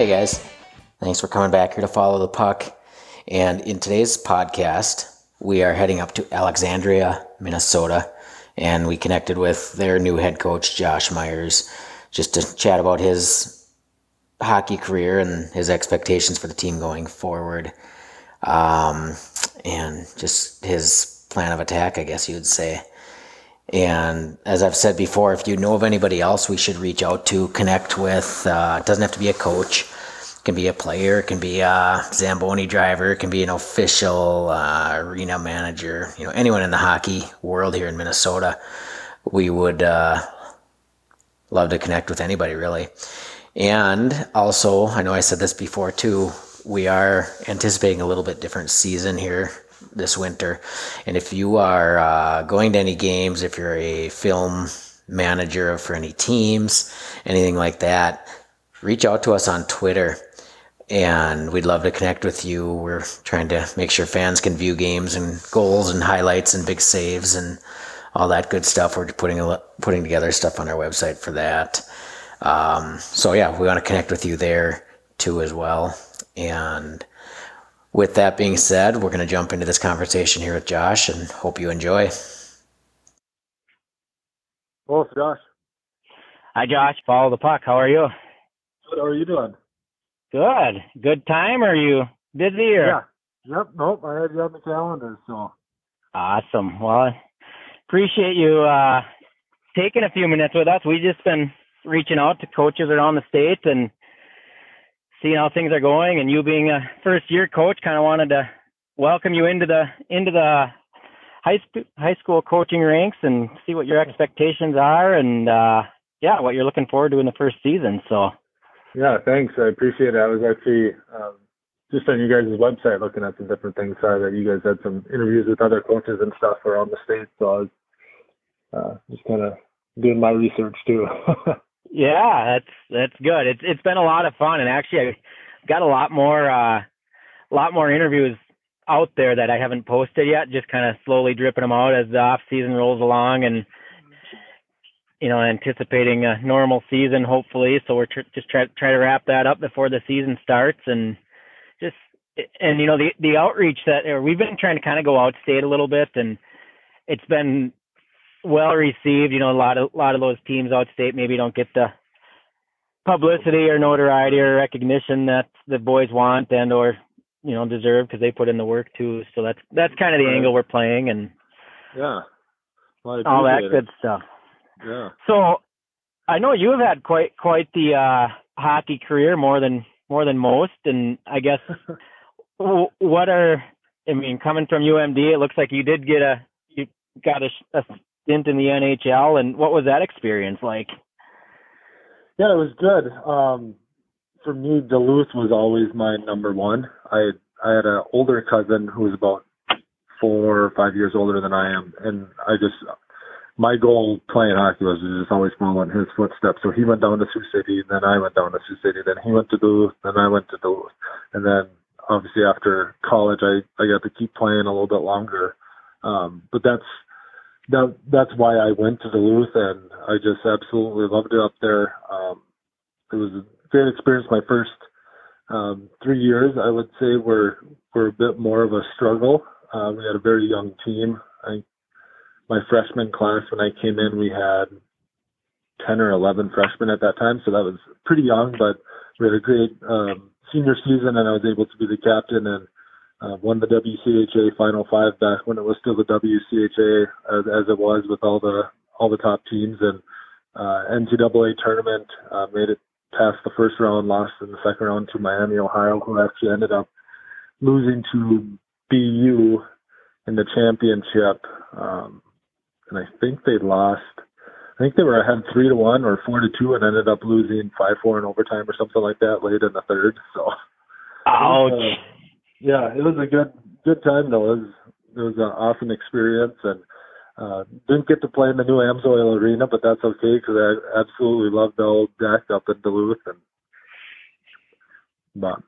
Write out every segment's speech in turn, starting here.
Hey guys, thanks for coming back here to follow the puck. And in today's podcast, we are heading up to Alexandria, Minnesota, and we connected with their new head coach, Josh Meyers, just to chat about his hockey career and his expectations for the team going forward, um, and just his plan of attack, I guess you would say. And as I've said before, if you know of anybody else we should reach out to, connect with, uh, it doesn't have to be a coach. It can be a player, it can be a Zamboni driver, it can be an official uh, arena manager, you know, anyone in the hockey world here in Minnesota. We would uh, love to connect with anybody really. And also, I know I said this before too, we are anticipating a little bit different season here this winter. And if you are uh, going to any games, if you're a film manager for any teams, anything like that, reach out to us on Twitter and we'd love to connect with you. We're trying to make sure fans can view games and goals and highlights and big saves and all that good stuff. We're putting putting together stuff on our website for that. Um, so yeah, we want to connect with you there too as well. And with that being said, we're going to jump into this conversation here with Josh and hope you enjoy. Well, it's Josh. Hi, Josh. Follow the puck. How are you? Good. How are you doing? Good. Good time. Are you busy or? Yeah. Yep. Nope. I had you on the calendar, so. Awesome. Well, appreciate you uh, taking a few minutes with us. We've just been reaching out to coaches around the state and seeing how things are going and you being a first year coach kind of wanted to welcome you into the into the high school high school coaching ranks and see what your expectations are and uh yeah what you're looking forward to in the first season so. Yeah thanks. I appreciate it. I was actually um just on you guys' website looking at some different things saw that you guys had some interviews with other coaches and stuff around the state so i was uh just kind of doing my research too Yeah, that's that's good. It's it's been a lot of fun, and actually, I got a lot more uh, a lot more interviews out there that I haven't posted yet. Just kind of slowly dripping them out as the off season rolls along, and you know, anticipating a normal season hopefully. So we're tr- just try try to wrap that up before the season starts, and just and you know the the outreach that we've been trying to kind of go outstate a little bit, and it's been well received. You know, a lot of a lot of those teams outstate maybe don't get the publicity or notoriety or recognition that the boys want and or you know deserve because they put in the work too. So that's that's kind of the right. angle we're playing and yeah, all that good stuff. Yeah. So I know you have had quite quite the uh hockey career more than more than most, and I guess what are I mean coming from UMD, it looks like you did get a you got a, a stint in the NHL, and what was that experience like? Yeah, it was good. Um, for me, Duluth was always my number one. I I had an older cousin who was about four or five years older than I am, and I just my goal playing hockey was to just always follow in his footsteps. So he went down to Sioux City, and then I went down to Sioux City, then he went to Duluth, then I went to Duluth, and then obviously after college, I I got to keep playing a little bit longer. Um, but that's that that's why I went to Duluth, and I just absolutely loved it up there. Um, it was a great experience. My first um, three years, I would say, were were a bit more of a struggle. Uh, we had a very young team. I, my freshman class, when I came in, we had ten or eleven freshmen at that time, so that was pretty young. But we had a great um, senior season, and I was able to be the captain and uh, won the WCHA Final Five back when it was still the WCHA as, as it was with all the all the top teams and uh, NCAA tournament. Uh, made it past the first round, lost in the second round to Miami, Ohio, who actually ended up losing to BU in the championship. Um, and I think they lost. I think they were ahead three to one or four to two, and ended up losing five four in overtime or something like that late in the third. So, ouch. Uh, yeah, it was a good good time though. It was it was an awesome experience and uh didn't get to play in the new Amsoil Arena, but that's okay because I absolutely loved the old DECC up in Duluth and but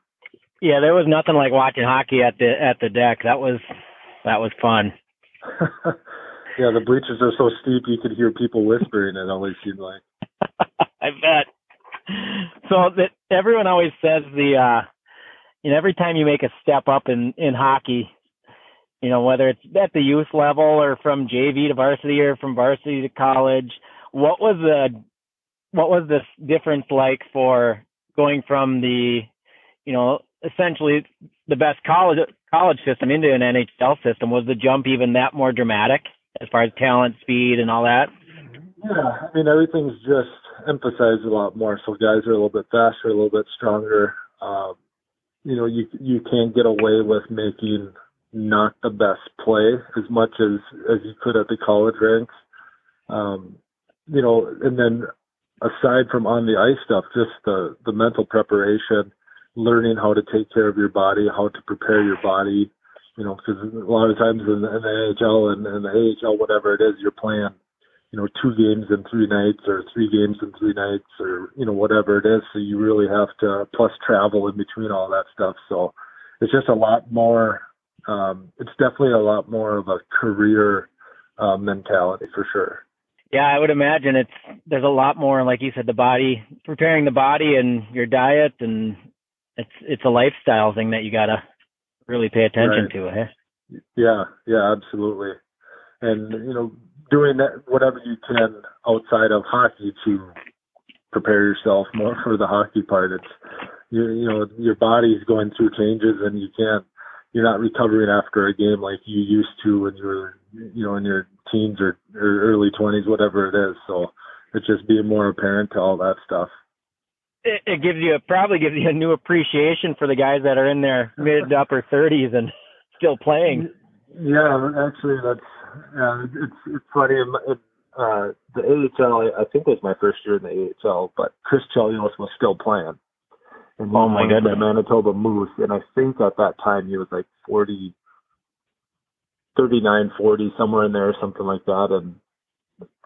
yeah, there was nothing like watching hockey at the at the DECC. That was that was fun. yeah, the bleachers are so steep you could hear people whispering. It always seemed like. I bet. so that everyone always says the uh know every time you make a step up in in hockey you know whether it's at the youth level or from JV to varsity or from varsity to college what was the what was this difference like for going from the you know essentially the best college college system into an NHL system was the jump even that more dramatic as far as talent speed and all that yeah, I mean everything's just emphasized a lot more. So guys are a little bit faster, a little bit stronger. Um, you know, you you can't get away with making not the best play as much as as you could at the college ranks. Um, you know, and then aside from on the ice stuff, just the the mental preparation, learning how to take care of your body, how to prepare your body. You know, because a lot of times in, in the AHL and, and the AHL, whatever it is, you're playing you know, two games in three nights or three games in three nights or, you know, whatever it is. So you really have to, plus travel in between all that stuff. So it's just a lot more, um, it's definitely a lot more of a career uh, mentality for sure. Yeah, I would imagine it's, there's a lot more, like you said, the body, preparing the body and your diet and it's, it's a lifestyle thing that you got to really pay attention right. to. Eh? Yeah, yeah, absolutely. And, you know, doing that whatever you can outside of hockey to prepare yourself more for the hockey part. It's you, you know your body's going through changes and you can't you're not recovering after a game like you used to when you were you know in your teens or, or early 20s whatever it is. So it's just being more apparent to all that stuff. It, it gives you a, probably gives you a new appreciation for the guys that are in their mid to upper 30s and still playing. Yeah, actually, that's yeah, it's it's funny. It, uh, the AHL, I think was my first year in the AHL, but Chris Chelios was still playing. And oh my the Manitoba Moose, and I think at that time he was like 40, 39, 40, somewhere in there, or something like that. And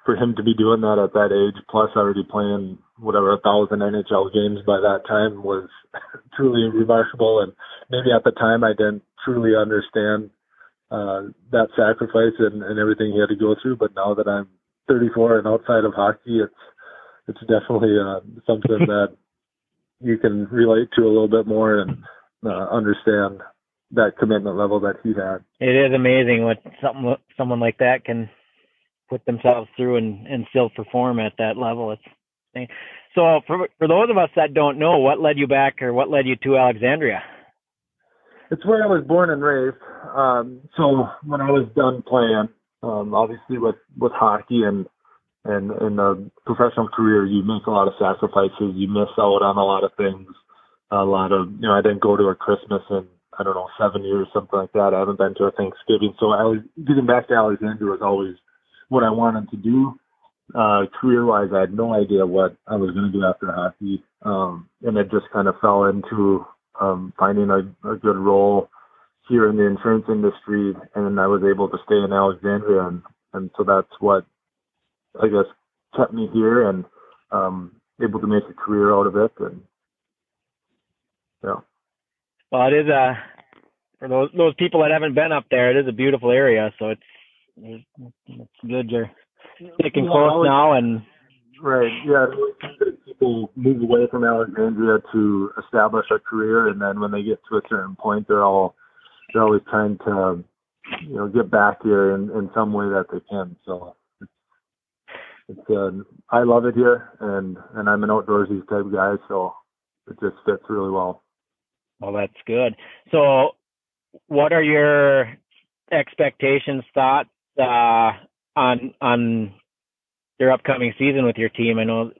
for him to be doing that at that age, plus already playing whatever a thousand NHL games by that time was truly remarkable. And maybe at the time I didn't truly understand uh, that sacrifice and, and everything he had to go through. But now that I'm 34 and outside of hockey, it's it's definitely uh, something that you can relate to a little bit more and uh, understand that commitment level that he had. It is amazing what something someone like that can put themselves through and and still perform at that level. It's so for for those of us that don't know, what led you back or what led you to Alexandria? It's where I was born and raised. Um, so when I was done playing, um, obviously with with hockey and and in a professional career, you make a lot of sacrifices. You miss out on a lot of things. A lot of you know, I didn't go to a Christmas in I don't know seven years, something like that. I haven't been to a Thanksgiving, so I was getting back to Alexandria was always what I wanted to do. Uh, career wise, I had no idea what I was going to do after hockey. Um, and it just kind of fell into um, finding a, a good role here in the insurance industry, and I was able to stay in Alexandria, and and so that's what I guess kept me here and um, able to make a career out of it, and yeah. Well, it is a uh, for those those people that haven't been up there, it is a beautiful area, so it's it's good you're sticking close now and Right. Yeah. People move away from Alexandria to establish a career, and then when they get to a certain point, they're all they're always trying to you know get back here in, in some way that they can. So it's, it's uh, I love it here, and and I'm an outdoorsy type guy, so it just fits really well. Well, that's good. So, what are your expectations, thoughts uh, on on your upcoming season with your team. I know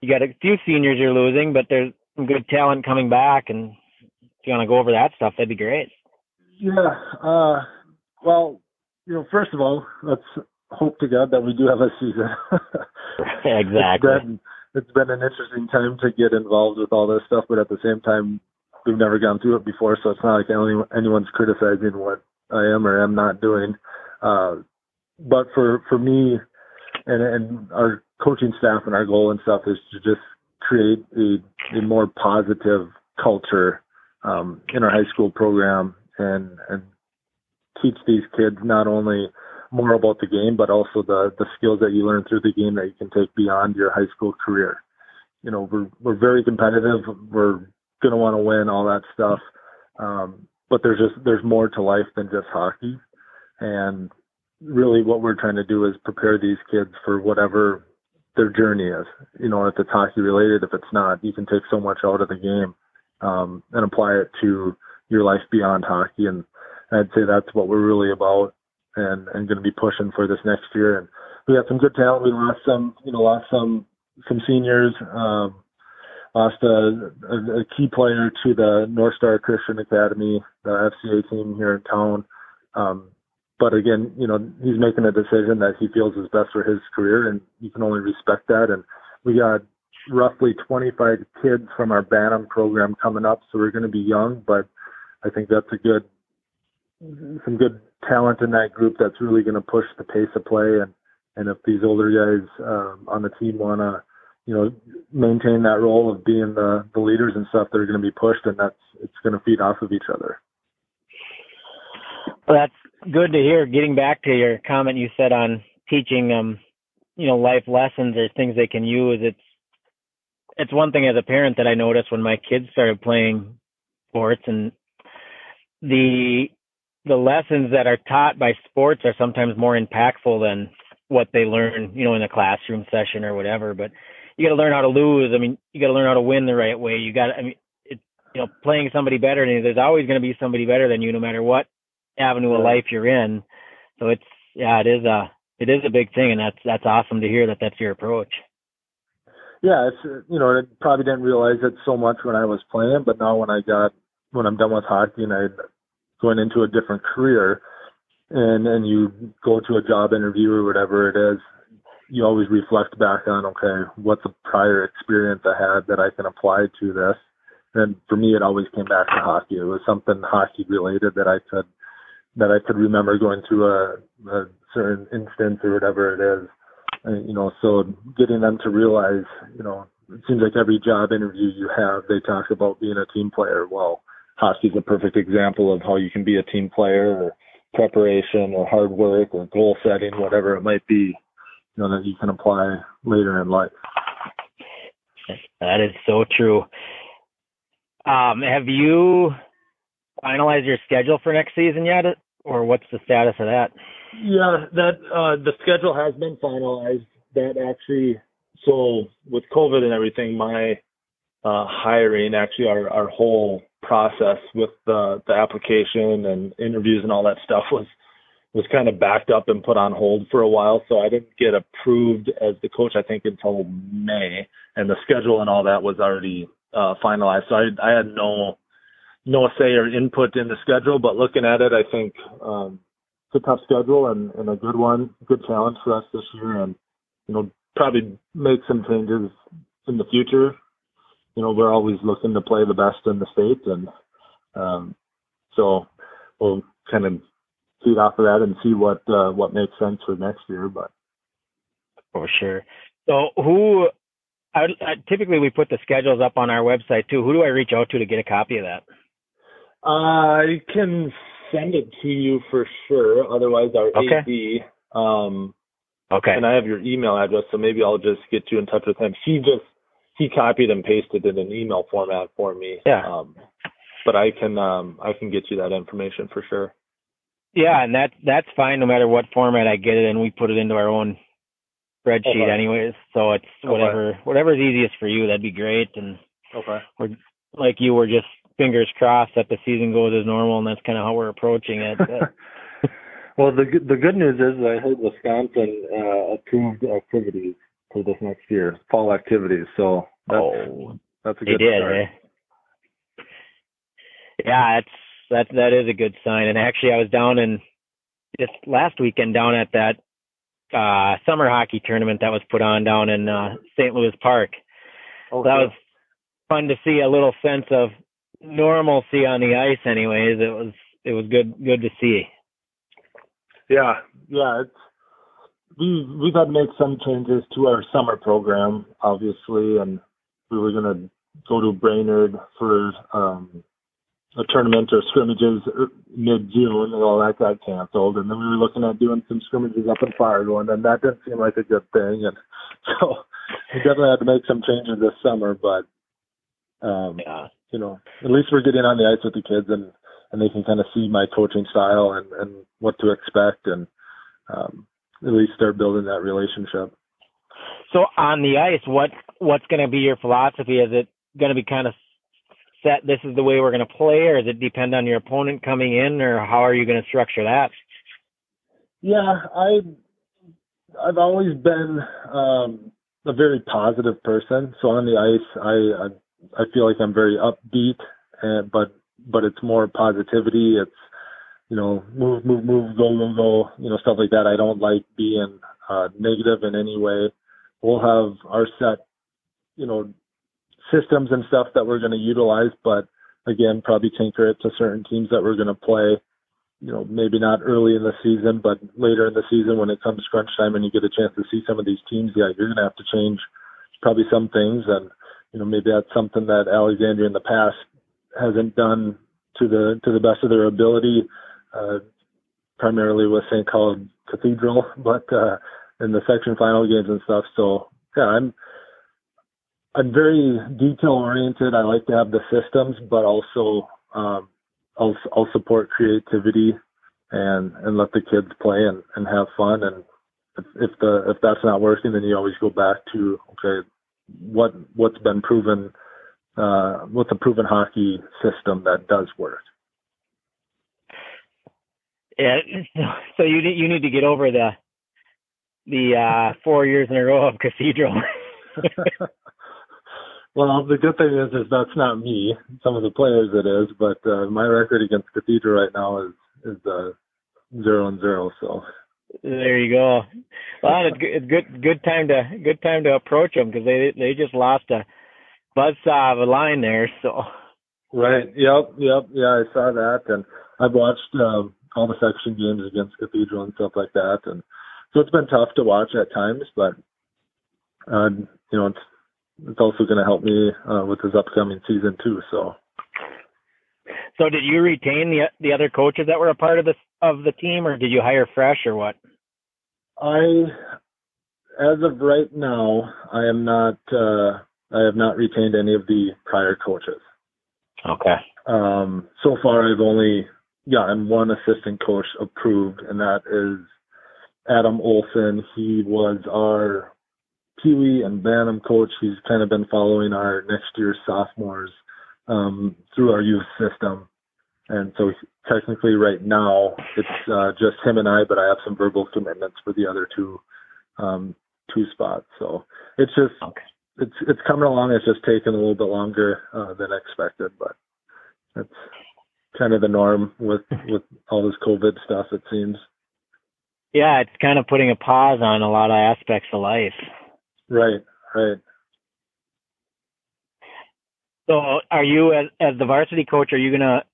you got a few seniors you're losing, but there's some good talent coming back. And if you want to go over that stuff, that'd be great. Yeah. Uh, well, you know, first of all, let's hope to God that we do have a season. exactly. It's been, it's been an interesting time to get involved with all this stuff, but at the same time, we've never gone through it before, so it's not like anyone's criticizing what I am or am not doing. Uh, but for for me, and and our coaching staff and our goal and stuff is to just create a, a more positive culture um, in our high school program and and teach these kids not only more about the game but also the the skills that you learn through the game that you can take beyond your high school career you know, we're we're very competitive. We're gonna want to win all that stuff. Um, but there's just there's more to life than just hockey, and really what we're trying to do is prepare these kids for whatever their journey is. You know, if it's hockey related, if it's not, you can take so much out of the game um, and apply it to your life beyond hockey. And I'd say that's what we're really about and, and going to be pushing for this next year. And we got some good talent. We lost some, you know, lost some, some seniors, um, lost a, a, a key player to the North Star Christian Academy, the FCA team here in town. Um, but again, you know, he's making a decision that he feels is best for his career, and you can only respect that. And we got roughly 25 kids from our Bantam program coming up, so we're going to be young, but I think that's a good, some good talent in that group that's really going to push the pace of play. And and if these older guys um, on the team want to, you know, maintain that role of being the the leaders and stuff, they're going to be pushed, and that's it's going to feed off of each other. Well, that's good to hear. Getting back to your comment you said on teaching um, you know, life lessons or things they can use. It's it's one thing as a parent that I noticed when my kids started playing sports and the the lessons that are taught by sports are sometimes more impactful than what they learn, you know, in a classroom session or whatever. But you got to learn how to lose. I mean, you got to learn how to win the right way. You got, I mean, it's you know, playing somebody better than you. There's always going to be somebody better than you, no matter what avenue of life you're in. So it's yeah, it is a it is a big thing, and that's that's awesome to hear that that's your approach. Yeah, it's you know I probably didn't realize it so much when I was playing, but now when I got when I'm done with hockey and I going into a different career, and and you go to a job interview or whatever it is, you always reflect back on okay, what's a prior experience I had that I can apply to this. And for me, it always came back to hockey. It was something hockey related that I could that I could remember going through a, a certain instance or whatever it is. And, you know, so getting them to realize, you know, it seems like every job interview you have, they talk about being a team player. Well, hockey's a perfect example of how you can be a team player or preparation or hard work or goal setting, whatever it might be, you know, that you can apply later in life. That is so true. Um, have you finalized your schedule for next season yet? Or what's the status of that? Yeah, that uh, the schedule has been finalized. That actually, so with COVID and everything, my uh, hiring, actually our our whole process with the the application and interviews and all that stuff was was kind of backed up and put on hold for a while. So I didn't get approved as the coach, I think, until May, and the schedule and all that was already uh, finalized. So I I had no no say or input in the schedule, but looking at it, I think um, it's a tough schedule and, and a good one, good challenge for us this year, and you know probably make some changes in the future. You know, we're always looking to play the best in the state, and um, so we'll kind of feed off of that and see what uh, what makes sense for next year. But for sure. So who? I, I, typically, we put the schedules up on our website too. Who do I reach out to to get a copy of that? I can send it to you for sure. Otherwise, our okay. AD, um, okay, and I have your email address, so maybe I'll just get you in touch with him. He just he copied and pasted it in email format for me. Yeah. Um, but I can um I can get you that information for sure. Yeah, and that that's fine no matter what format I get it and we put it into our own spreadsheet okay. anyways. So it's whatever okay. whatever's easiest for you, that'd be great. And okay. We're like you were just fingers crossed that the season goes as normal, and that's kind of how we're approaching it. well, the the good news is I heard Wisconsin uh, approved activities for this next year, fall activities. So that's oh, that's a good they did, start. Eh? Yeah, that's that that is a good sign. And actually, I was down in just last weekend down at that uh summer hockey tournament that was put on down in uh St. Louis Park. Oh, so that was fun to see a little sense of normalcy on the ice anyways it was it was good good to see yeah yeah it's we we've had to make some changes to our summer program obviously and we were going to go to brainerd for um a tournament or scrimmages er, mid June and all that got canceled and then we were looking at doing some scrimmages up in Fargo and then that didn't seem like a good thing and so we definitely had to make some changes this summer, but um, yeah. You know, at least we're getting on the ice with the kids and and they can kind of see my coaching style and and what to expect and um, at least start building that relationship. So on the ice, what what's going to be your philosophy? Is it going to be kind of set? This is the way we're going to play, or does it depend on your opponent coming in, or how are you going to structure that? Yeah, I I've always been um, a very positive person. So on the ice, I I, I feel like I'm very upbeat, and but but it's more positivity. It's you know move move move go go go you know stuff like that. I don't like being uh, negative in any way. We'll have our set you know systems and stuff that we're going to utilize, but again, probably tinker it to certain teams that we're going to play you know, maybe not early in the season, but later in the season when it comes crunch time and you get a chance to see some of these teams, yeah, you're going to have to change probably some things. And, you know, maybe that's something that Alexandria in the past hasn't done to the, to the best of their ability, uh, primarily with St. Cloud Cathedral, but, uh, in the section final games and stuff. So yeah, I'm, I'm very detail oriented. I like to have the systems, but also, um, I'll I'll support creativity and and let the kids play and and have fun and if, if the if that's not working then you always go back to okay what what's been proven uh what's a proven hockey system that does work yeah so you need you need to get over the the uh four years in a row of cathedral Well, the good thing is, is that's not me. Some of the players it is, but uh, my record against Cathedral right now is is uh, zero and zero. So there you go. Well, it's good, good good time to good time to approach them because they they just lost a buzzsaw of a line there. So right. Yep. Yep. Yeah, I saw that, and I've watched um, all the section games against Cathedral and stuff like that, and so it's been tough to watch at times, but uh, you know, it's it's also going to help me uh, with this upcoming season too. So. So did you retain the the other coaches that were a part of the of the team, or did you hire fresh, or what? I, as of right now, I am not. Uh, I have not retained any of the prior coaches. Okay. Um, so far, I've only gotten one assistant coach approved, and that is Adam Olson. He was our Pee Wee and Bantam coach. He's kind of been following our next year sophomores um, through our youth system. And so technically right now it's uh, just him and I, but I have some verbal commitments for the other two um, two spots. So it's just okay. it's it's coming along. It's just taking a little bit longer uh, than expected, but that's kind of the norm with with all this COVID stuff. It seems. Yeah, it's kind of putting a pause on a lot of aspects of life. Right, right. So, are you as as the varsity coach? Are you gonna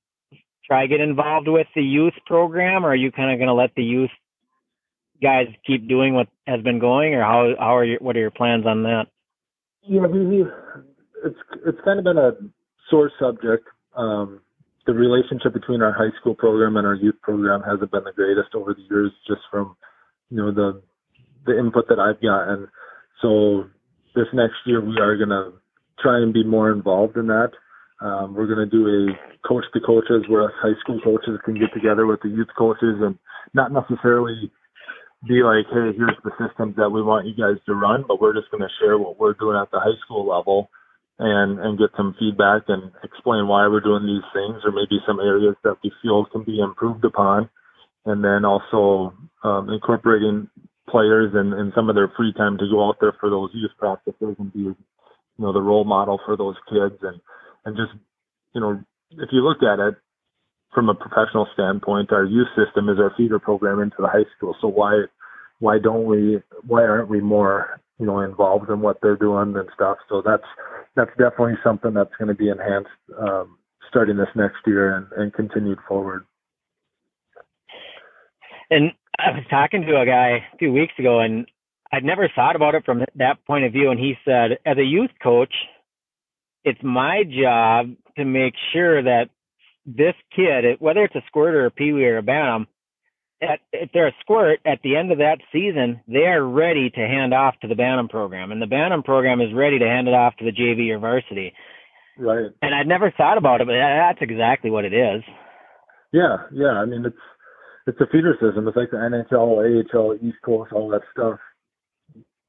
try get involved with the youth program, or are you kind of gonna let the youth guys keep doing what has been going, or how how are you? What are your plans on that? Yeah, we, we it's it's kind of been a sore subject. Um, the relationship between our high school program and our youth program hasn't been the greatest over the years, just from you know the the input that I've gotten. So this next year we are to try and be more involved in that. Um, we're going to do a coach to coaches where us high school coaches can get together with the youth coaches and not necessarily be like, hey, here's the systems that we want you guys to run, but we're just going to share what we're doing at the high school level and and get some feedback and explain why we're doing these things or maybe some areas that we feel can be improved upon and then also um, incorporating players and, and some of their free time to go out there for those youth practices and be, you know, the role model for those kids and, and just, you know, if you look at it from a professional standpoint, our youth system is our feeder program into the high school. So why, why don't we, why aren't we more, you know, involved in what they're doing and stuff? So that's, that's definitely something that's going to be enhanced, um, starting this next year and, and continued forward. And I was talking to a guy a few weeks ago, and I'd never thought about it from that point of view. And he said, as a youth coach, it's my job to make sure that this kid, whether it's a squirter or a peewee or a bantam, at, if they're a squirt at the end of that season, they are ready to hand off to the Bantam program, and the Bantam program is ready to hand it off to the JV or varsity. Right. And I'd never thought about it, but that's exactly what it is. Yeah, yeah. I mean, it's it's a feeder system. It's like the NHL, AHL, East Coast, all that stuff.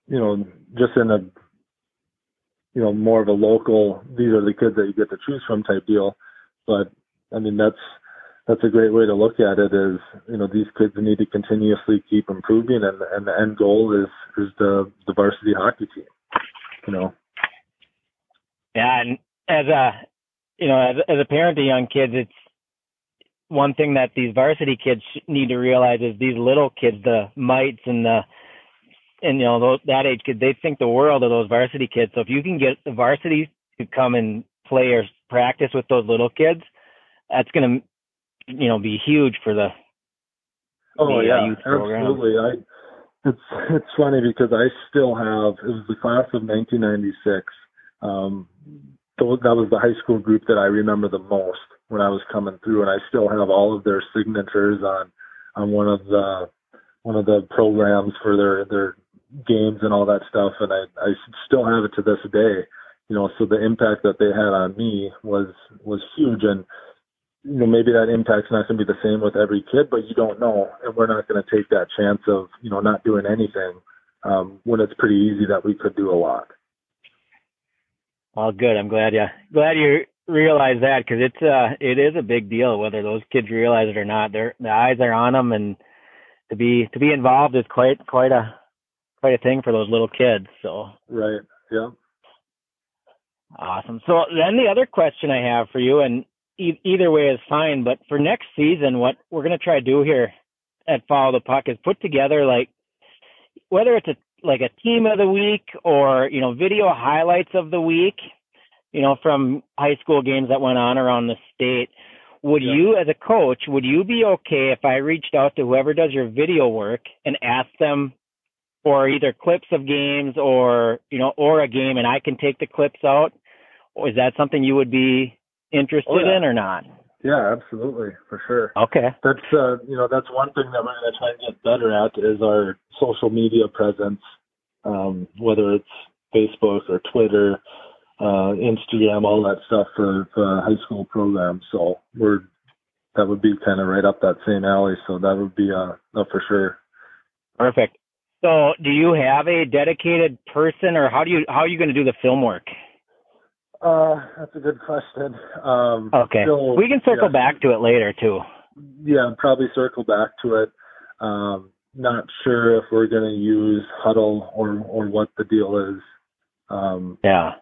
You know, just in a you know more of a local. These are the kids that you get to choose from type deal. But I mean, that's that's a great way to look at it. Is you know these kids need to continuously keep improving, and and the end goal is is the the varsity hockey team. You know. Yeah, and as a you know as as a parent of young kids, it's one thing that these varsity kids need to realize is these little kids, the mites and the and you know those, that age kid, they think the world of those varsity kids. So if you can get the varsity to come and play or practice with those little kids, that's going to you know be huge for the oh the, uh, yeah youth program. absolutely i it's it's funny because i still have it was the class of 1996 um that was the high school group that i remember the most when i was coming through and i still have all of their signatures on on one of the one of the programs for their their games and all that stuff and i i still have it to this day you know so the impact that they had on me was was huge and you know, maybe that impact's not going to be the same with every kid, but you don't know, and we're not going to take that chance of, you know, not doing anything um, when it's pretty easy that we could do a lot. Well, good. I'm glad you glad you realize that because it's uh it is a big deal whether those kids realize it or not. Their the eyes are on them, and to be to be involved is quite quite a quite a thing for those little kids. So Right. Yeah. awesome. So then the other question I have for you, and e- either way is fine. But for next season, what we're going to try to do here at Follow the Puck is put together like whether it's a like a team of the week or you know video highlights of the week, you know from high school games that went on around the state. Would Yeah. you, as a coach, would you be okay if I reached out to whoever does your video work and asked them for either clips of games or you know or a game, and I can take the clips out? Or is that something you would be interested Oh, yeah. in or not? Yeah, absolutely, for sure. Okay. That's uh, you know, that's one thing that we're going to try and get better at is our social media presence, um, whether it's Facebook or Twitter, uh, Instagram, all that stuff for, for high school programs. So we're that would be kind of right up that same alley. So that would be uh, uh for sure. Perfect. So, do you have a dedicated person, or how do you how are you going to do the film work? Uh, that's a good question. Um, Okay, we can circle yeah. back to it later too. yeah, probably circle back to it. Um, not sure if we're going to use Hudl or or what the deal is um, Yeah.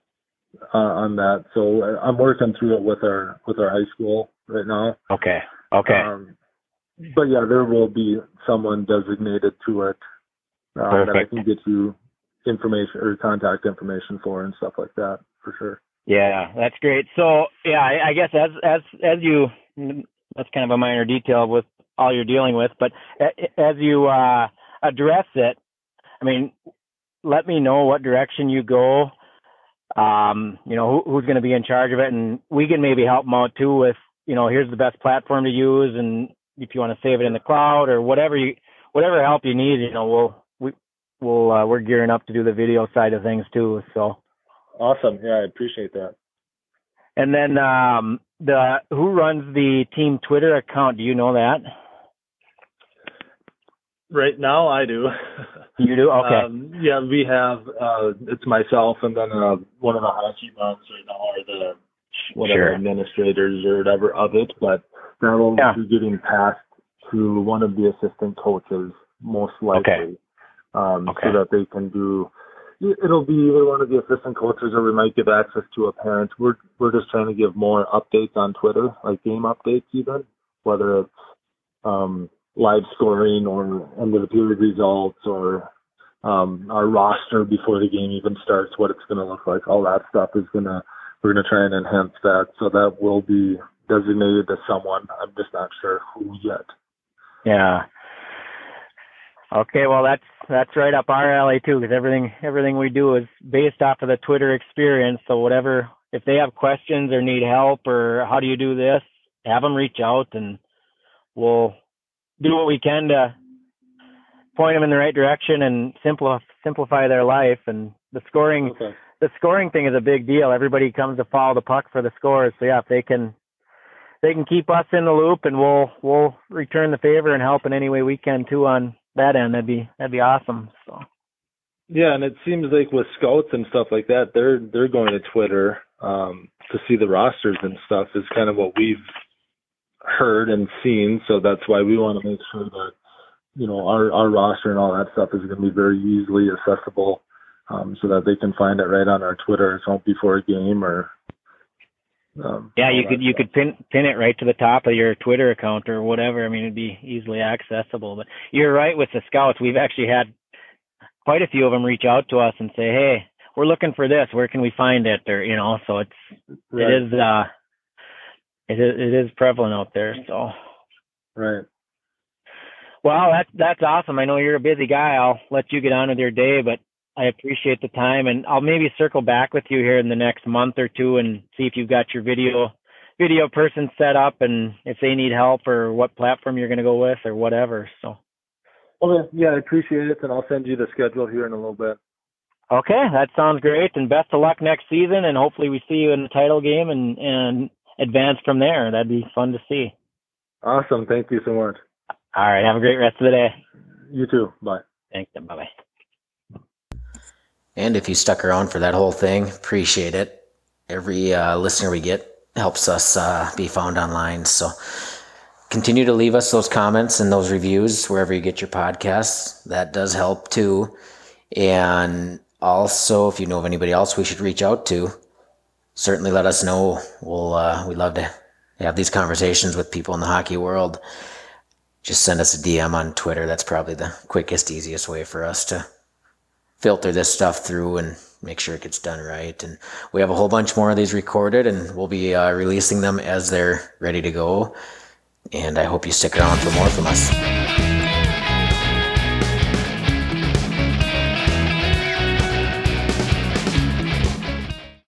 uh, on that. So I'm working through it with our with our high school right now. Okay. Okay. Um, but yeah, there will be someone designated to it uh, that I can get you information or contact information for and stuff like that for sure. Yeah, that's great. So, yeah, I, I guess as as as you that's kind of a minor detail with all you're dealing with, but as you uh address it, I mean, let me know what direction you go. Um, you know, who, who's going to be in charge of it, and we can maybe help them out too with, you know, here's the best platform to use, and if you want to save it in the cloud or whatever you, whatever help you need, you know, we'll we we'll uh, we're gearing up to do the video side of things too. So. Awesome. Yeah, I appreciate that. And then um the who runs the team Twitter account? Do you know that? Right now, I do. You do? Okay. Um, yeah, we have uh, it's myself and then uh, one of the hockey moms right now are the whatever Sure. administrators or whatever of it, but that'll Yeah. be getting passed to one of the assistant coaches most likely, um, Okay. so that they can do. It'll be either one of the assistant coaches, or we might give access to a parent. We're we're just trying to give more updates on Twitter, like game updates, even whether it's um, live scoring or end of the period results or um, our roster before the game even starts, what it's going to look like. All that stuff is going to, we're going to try and enhance that. So that will be designated to someone. I'm just not sure who yet. yeah. Okay, well that's that's right up our alley too, because everything everything we do is based off of the Twitter experience. So whatever, if they have questions or need help or how do you do this, have them reach out and we'll do what we can to point them in the right direction and simplify simplify their life. And the scoring, Okay. the scoring thing is a big deal. Everybody comes to follow the puck for the scores. So yeah, if they can, they can keep us in the loop, and we'll we'll return the favor and help in any way we can too on that end. That'd be that'd be awesome. So Yeah, and it seems like with scouts and stuff like that, they're they're going to Twitter um, to see the rosters and stuff. Is kind of what we've heard and seen. So that's why we want to make sure that you know our our roster and all that stuff is going to be very easily accessible, um, so that they can find it right on our Twitter account before a game or. Um, yeah, you could you stuff. could pin pin it right to the top of your Twitter account or whatever. I mean, it'd be easily accessible. But you're right with the scouts. We've actually had quite a few of them reach out to us and say, "Hey, we're looking for this. Where can we find it?" Or you know, so it's Right, it is uh it is it is prevalent out there. So right. well, that's that's awesome. I know you're a busy guy. I'll let you get on with your day, but I appreciate the time, and I'll maybe circle back with you here in the next month or two and see if you've got your video video person set up and if they need help or what platform you're going to go with or whatever. So Okay, yeah, I appreciate it, and I'll send you the schedule here in a little bit. okay, that sounds great, and best of luck next season, and hopefully we see you in the title game and and advance from there. That'd be fun to see. Awesome, thank you so much. All right, have a great rest of the day. You too. Bye. Thanks, bye bye. And if you stuck around for that whole thing, appreciate it. Every uh, listener we get helps us uh, be found online. So continue to leave us those comments and those reviews wherever you get your podcasts. That does help too. And also, if you know of anybody else we should reach out to, certainly let us know. We'll uh, we love to have these conversations with people in the hockey world. Just send us a DM on Twitter. That's probably the quickest, easiest way for us to filter this stuff through and make sure it gets done right. And we have a whole bunch more of these recorded, and we'll be uh, releasing them as they're ready to go. And I hope you stick around for more from us.